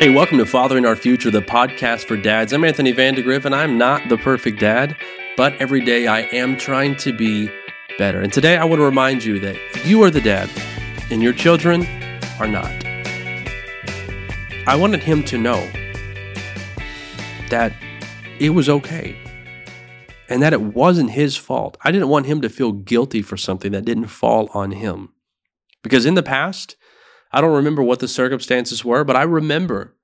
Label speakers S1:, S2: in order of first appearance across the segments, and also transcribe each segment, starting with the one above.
S1: Hey, welcome to Fathering Our Future, the podcast for dads. I'm Anthony Vandegrift, and I'm not the perfect dad, but every day I am trying to be better. And today I want to remind you that you are the dad, and your children are not. I wanted him to know that it was okay and that it wasn't his fault. I didn't want him to feel guilty for something that didn't fall on him. Because in the past, I don't remember what the circumstances were, but I remember.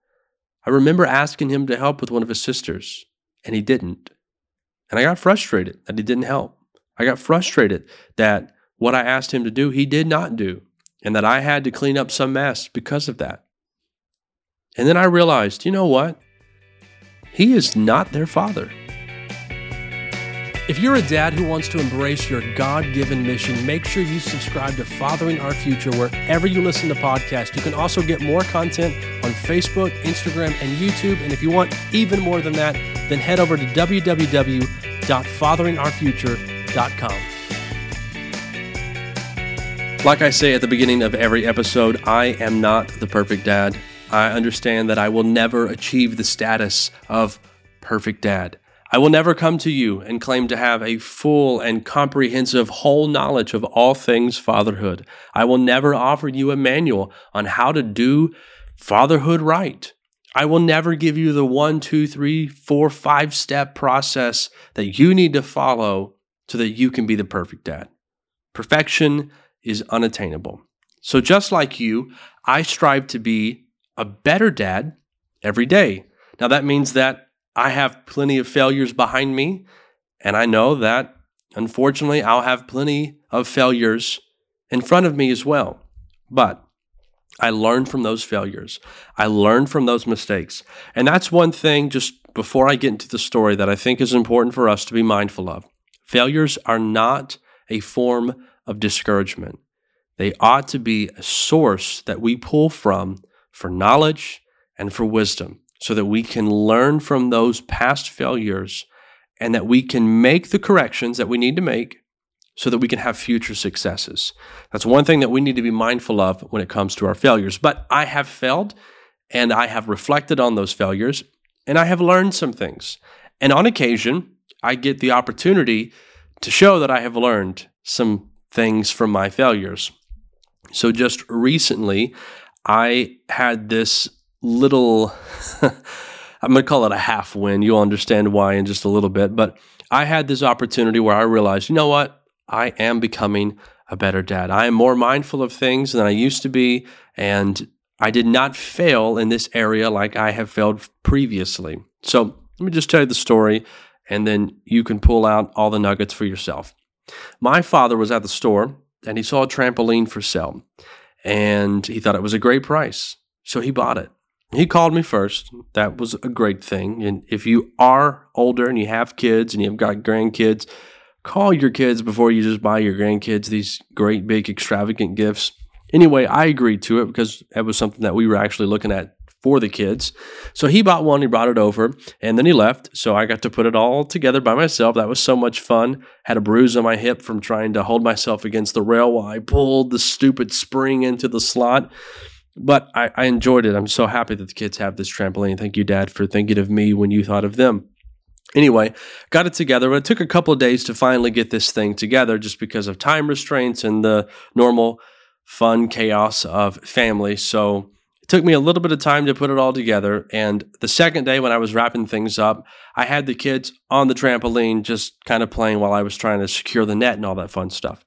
S1: I remember asking him to help with one of his sisters, and he didn't. And I got frustrated that he didn't help. I got frustrated that what I asked him to do, he did not do, and that I had to clean up some mess because of that. And then I realized, you know what? He is not their father. If you're a dad who wants to embrace your God given mission, make sure you subscribe to Fathering Our Future wherever you listen to podcasts. You can also get more content on Facebook, Instagram, and YouTube. And if you want even more than that, then head over to www.fatheringourfuture.com. Like I say at the beginning of every episode, I am not the perfect dad. I understand that I will never achieve the status of perfect dad. I will never come to you and claim to have a full and comprehensive whole knowledge of all things fatherhood. I will never offer you a manual on how to do fatherhood right. I will never give you the one, two, three, four, five step process that you need to follow so that you can be the perfect dad. Perfection is unattainable. So, just like you, I strive to be a better dad every day. Now, that means that I have plenty of failures behind me, and I know that unfortunately I'll have plenty of failures in front of me as well. But I learned from those failures. I learned from those mistakes. And that's one thing, just before I get into the story, that I think is important for us to be mindful of. Failures are not a form of discouragement, they ought to be a source that we pull from for knowledge and for wisdom so that we can learn from those past failures and that we can make the corrections that we need to make so that we can have future successes. That's one thing that we need to be mindful of when it comes to our failures. But I have failed and I have reflected on those failures and I have learned some things. And on occasion, I get the opportunity to show that I have learned some things from my failures. So just recently, I had this little, I'm going to call it a half win. You'll understand why in just a little bit. But I had this opportunity where I realized, you know what? I am becoming a better dad. I am more mindful of things than I used to be. And I did not fail in this area like I have failed previously. So let me just tell you the story, and then you can pull out all the nuggets for yourself. My father was at the store and he saw a trampoline for sale and he thought it was a great price. So he bought it. He called me first. That was a great thing. And if you are older and you have kids and you've got grandkids, call your kids before you just buy your grandkids these great, big, extravagant gifts. Anyway, I agreed to it because that was something that we were actually looking at for the kids. So he bought one, he brought it over, and then he left. So I got to put it all together by myself. That was so much fun. Had a bruise on my hip from trying to hold myself against the rail while I pulled the stupid spring into the slot but I, I enjoyed it. I'm so happy that the kids have this trampoline. Thank you, Dad, for thinking of me when you thought of them. Anyway, got it together, but it took a couple of days to finally get this thing together just because of time restraints and the normal fun chaos of family. So it took me a little bit of time to put it all together. And the second day when I was wrapping things up, I had the kids on the trampoline just kind of playing while I was trying to secure the net and all that fun stuff.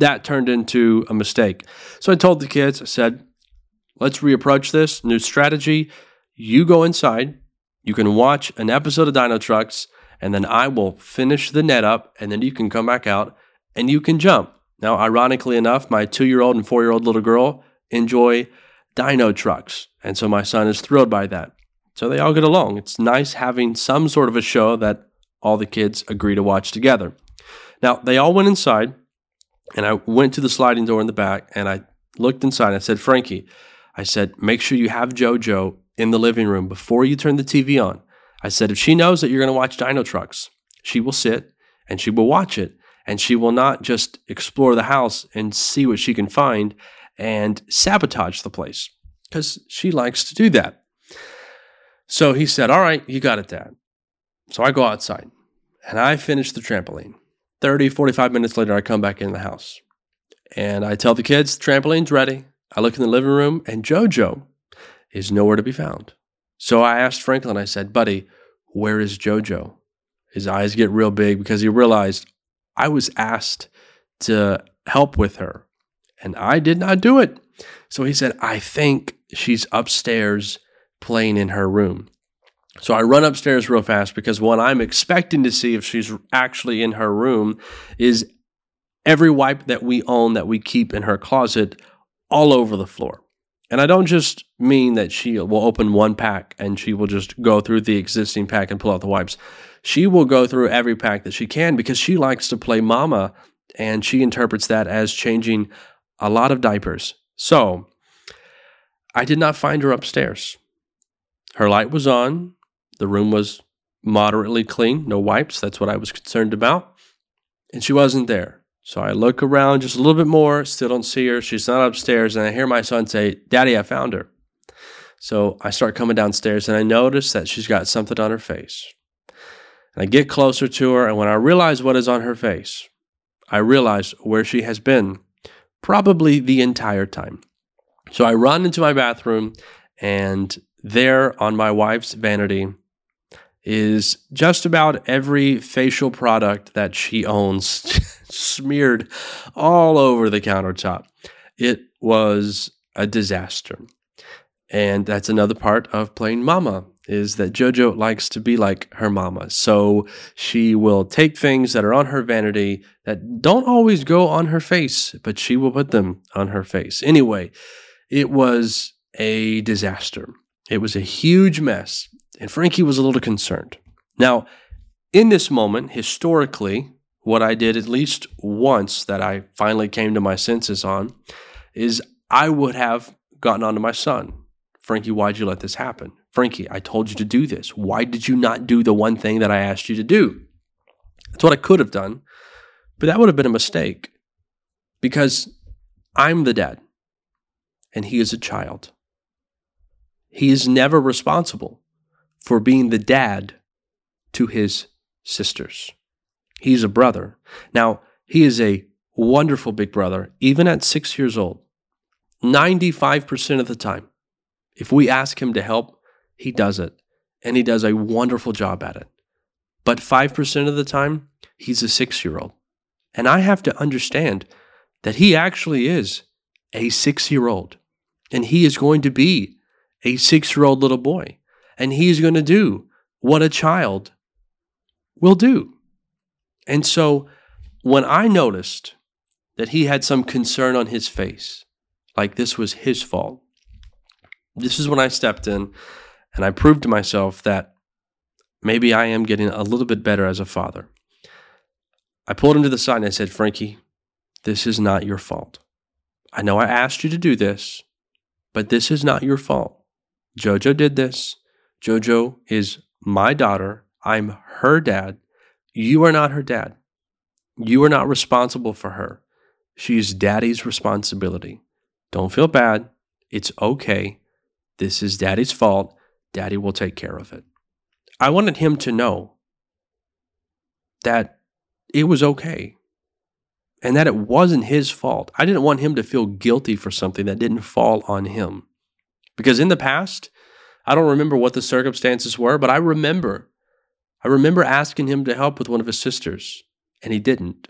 S1: That turned into a mistake. So I told the kids, I said, let's reapproach this. New strategy. You go inside. You can watch an episode of Dinotrux, and then I will finish the net up, and then you can come back out and you can jump. Now, ironically enough, my two year old and four year old little girl enjoy Dinotrux. And so my son is thrilled by that. So they all get along. It's nice having some sort of a show that all the kids agree to watch together. Now, they all went inside, and I went to the sliding door in the back and I looked inside. I said, Frankie, I said, make sure you have JoJo in the living room before you turn the TV on. I said, if she knows that you're going to watch Dinotrux, she will sit and she will watch it and she will not just explore the house and see what she can find and sabotage the place. because she likes to do that. So he said, All right, you got it, Dad. So I go outside and I finish the trampoline. 30, 45 minutes later, I come back in the house and I tell the kids, trampoline's ready. I look in the living room and JoJo is nowhere to be found. So I asked Franklin, I said, Buddy, where is JoJo? His eyes get real big because he realized I was asked to help with her and I did not do it. So he said, I think she's upstairs playing in her room. So I run upstairs real fast because what I'm expecting to see if she's actually in her room is every wipe that we own that we keep in her closet all over the floor. And I don't just mean that she will open one pack and she will just go through the existing pack and pull out the wipes. She will go through every pack that she can because she likes to play mama and she interprets that as changing a lot of diapers. So I did not find her upstairs. Her light was on. The room was moderately clean, no wipes. That's what I was concerned about. And she wasn't there. So I look around just a little bit more, still don't see her. She's not upstairs. And I hear my son say, Daddy, I found her. So I start coming downstairs and I notice that she's got something on her face. And I get closer to her. And when I realize what is on her face, I realize where she has been probably the entire time. So I run into my bathroom, and there on my wife's vanity is just about every facial product that she owns smeared all over the countertop. It was a disaster. And that's another part of playing mama is that JoJo likes to be like her mama. So she will take things that are on her vanity that don't always go on her face, but she will put them on her face. Anyway, it was a disaster. It was a huge mess, and Frankie was a little concerned. Now, in this moment, historically, what I did at least once that I finally came to my senses on is I would have gotten onto my son. Frankie, why'd you let this happen? Frankie, I told you to do this. Why did you not do the one thing that I asked you to do? That's what I could have done, but that would have been a mistake because I'm the dad and he is a child. He is never responsible for being the dad to his sisters. He's a brother. Now, he is a wonderful big brother, even at six years old. 95% of the time, if we ask him to help, he does it, and he does a wonderful job at it. But 5% of the time, he's a six year old. And I have to understand that he actually is a six year old, and he is going to be a six year old little boy, and he's going to do what a child will do. And so when I noticed that he had some concern on his face, like this was his fault, this is when I stepped in and I proved to myself that maybe I am getting a little bit better as a father. I pulled him to the side and I said, Frankie, this is not your fault. I know I asked you to do this, but this is not your fault. JoJo did this. JoJo is my daughter. I'm her dad. You are not her dad. You are not responsible for her. She's daddy's responsibility. Don't feel bad. It's okay. This is daddy's fault. Daddy will take care of it. I wanted him to know that it was okay and that it wasn't his fault. I didn't want him to feel guilty for something that didn't fall on him. Because in the past, I don't remember what the circumstances were, but I remember I remember asking him to help with one of his sisters, and he didn't.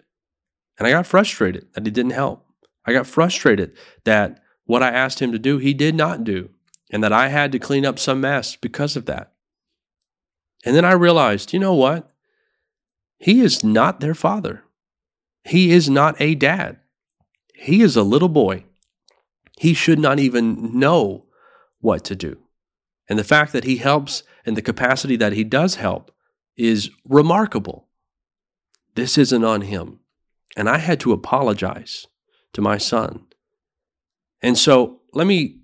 S1: And I got frustrated that he didn't help. I got frustrated that what I asked him to do, he did not do and that I had to clean up some mess because of that. And then I realized, you know what? He is not their father. He is not a dad. He is a little boy. He should not even know what to do. And the fact that he helps and the capacity that he does help is remarkable. This isn't on him. And I had to apologize to my son. And so let me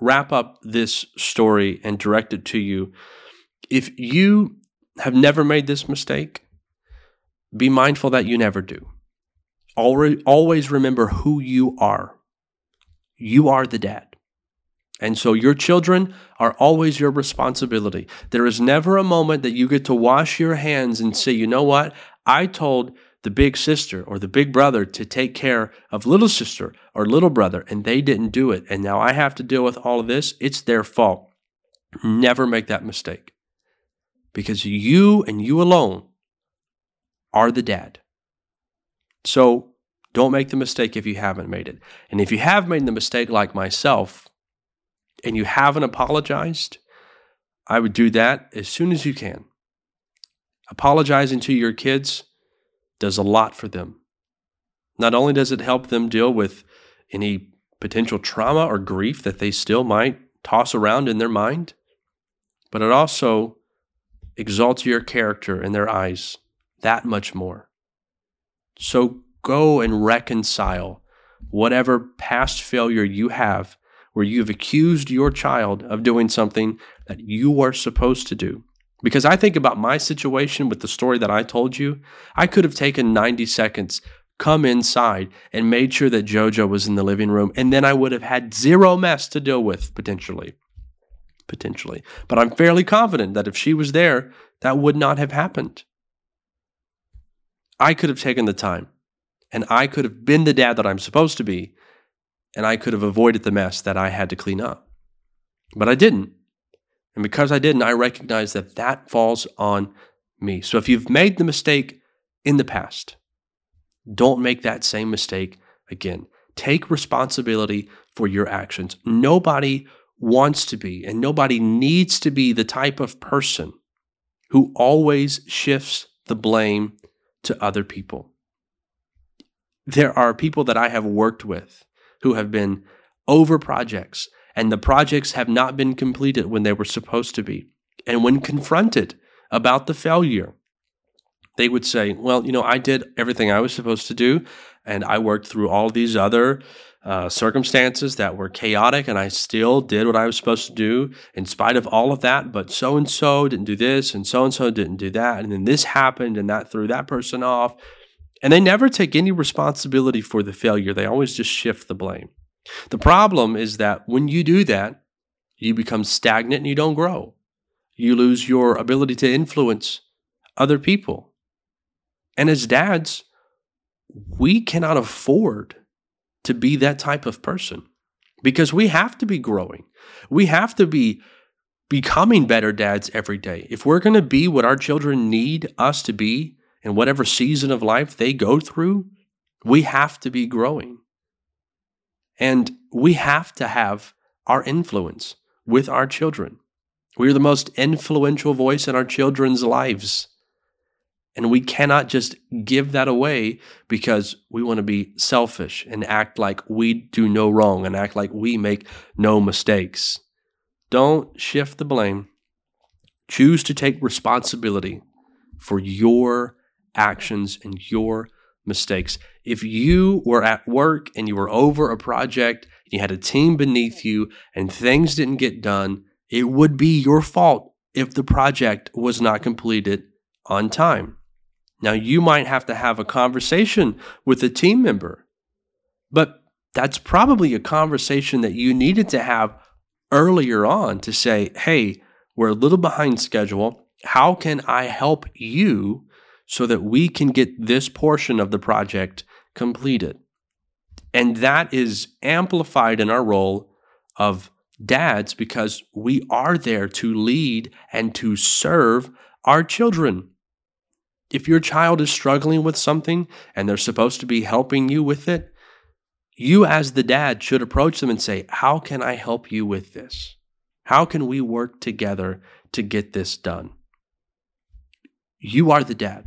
S1: wrap up this story and direct it to you. If you have never made this mistake, be mindful that you never do. Always remember who you are. You are the dad. And so your children are always your responsibility. There is never a moment that you get to wash your hands and say, you know what? I told the big sister or the big brother to take care of little sister or little brother, and they didn't do it. And now I have to deal with all of this. It's their fault. Never make that mistake because you and you alone are the dad. So don't make the mistake if you haven't made it. And if you have made the mistake like myself and you haven't apologized, I would do that as soon as you can. Apologizing to your kids does a lot for them. Not only does it help them deal with any potential trauma or grief that they still might toss around in their mind, but it also exalts your character in their eyes that much more. So go and reconcile whatever past failure you have where you've accused your child of doing something that you are supposed to do. Because I think about my situation with the story that I told you, I could have taken 90 seconds, come inside, and made sure that JoJo was in the living room, and then I would have had zero mess to deal with potentially. Potentially. But I'm fairly confident that if she was there, that would not have happened. I could have taken the time and I could have been the dad that I'm supposed to be, and I could have avoided the mess that I had to clean up. But I didn't. And because I didn't, I recognize that that falls on me. So if you've made the mistake in the past, don't make that same mistake again. Take responsibility for your actions. Nobody wants to be, and nobody needs to be the type of person who always shifts the blame to other people there are people that I have worked with who have been over projects and the projects have not been completed when they were supposed to be. And when confronted about the failure, they would say, Well, you know, I did everything I was supposed to do, and I worked through all these other uh, circumstances that were chaotic, and I still did what I was supposed to do in spite of all of that. But so and so didn't do this, and so and so didn't do that, and then this happened, and that threw that person off. And they never take any responsibility for the failure. They always just shift the blame. The problem is that when you do that, you become stagnant and you don't grow. You lose your ability to influence other people. And as dads, we cannot afford to be that type of person because we have to be growing. We have to be becoming better dads every day. If we're going to be what our children need us to be, in whatever season of life they go through, we have to be growing. And we have to have our influence with our children. We are the most influential voice in our children's lives. And we cannot just give that away because we want to be selfish and act like we do no wrong and act like we make no mistakes. Don't shift the blame. Choose to take responsibility for your actions and your mistakes. If you were at work and you were over a project, you had a team beneath you, and things didn't get done, it would be your fault if the project was not completed on time. Now, you might have to have a conversation with a team member, but that's probably a conversation that you needed to have earlier on to say, hey, we're a little behind schedule. How can I help you so that we can get this portion of the project completed. And that is amplified in our role of dads because we are there to lead and to serve our children. If your child is struggling with something and they're supposed to be helping you with it, you as the dad should approach them and say, How can I help you with this? How can we work together to get this done? You are the dad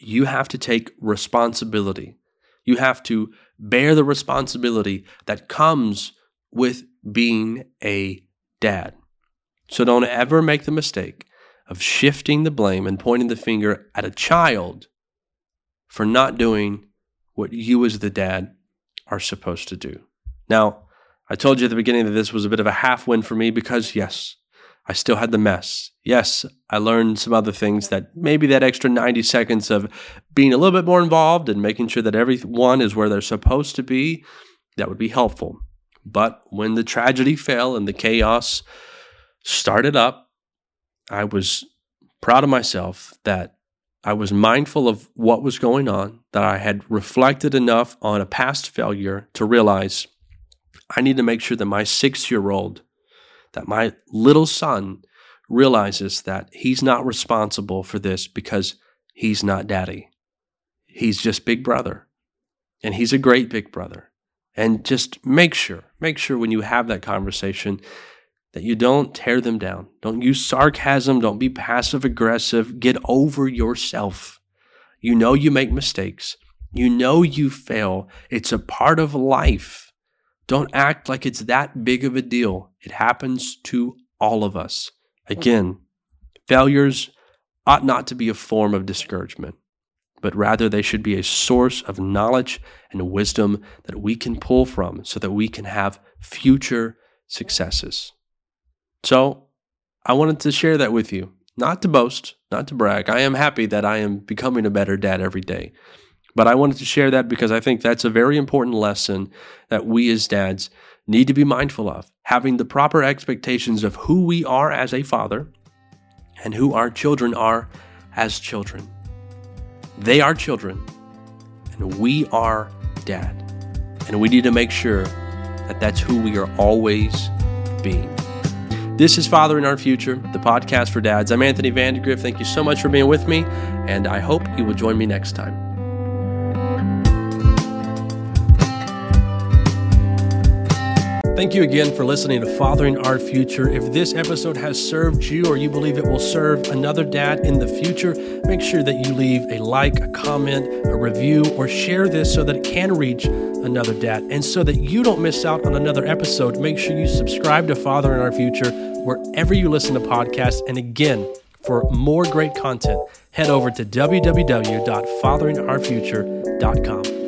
S1: you have to take responsibility. You have to bear the responsibility that comes with being a dad. So don't ever make the mistake of shifting the blame and pointing the finger at a child for not doing what you as the dad are supposed to do. Now, I told you at the beginning that this was a bit of a half win for me because, yes, I still had the mess. Yes, I learned some other things that maybe that extra 90 seconds of being a little bit more involved and making sure that everyone is where they're supposed to be, that would be helpful. But when the tragedy fell and the chaos started up, I was proud of myself that I was mindful of what was going on, that I had reflected enough on a past failure to realize I need to make sure that my six year old, that my little son realizes that he's not responsible for this because he's not daddy. He's just big brother. And he's a great big brother. And just make sure, make sure when you have that conversation that you don't tear them down. Don't use sarcasm. Don't be passive aggressive. Get over yourself. You know you make mistakes. You know you fail. It's a part of life. Don't act like it's that big of a deal. It happens to all of us. Again, failures ought not to be a form of discouragement, but rather they should be a source of knowledge and wisdom that we can pull from so that we can have future successes. So I wanted to share that with you, not to boast, not to brag. I am happy that I am becoming a better dad every day. But I wanted to share that because I think that's a very important lesson that we as dads need to be mindful of. Having the proper expectations of who we are as a father and who our children are as children. They are children, and we are dad. And we need to make sure that that's who we are always being. This is Fathering Our Future, the podcast for dads. I'm Anthony Vandegrift. Thank you so much for being with me, and I hope you will join me next time. Thank you again for listening to Fathering Our Future. If this episode has served you or you believe it will serve another dad in the future, make sure that you leave a like, a comment, a review, or share this so that it can reach another dad. And so that you don't miss out on another episode, make sure you subscribe to Fathering Our Future wherever you listen to podcasts. And again, for more great content, head over to www.fatheringourfuture.com.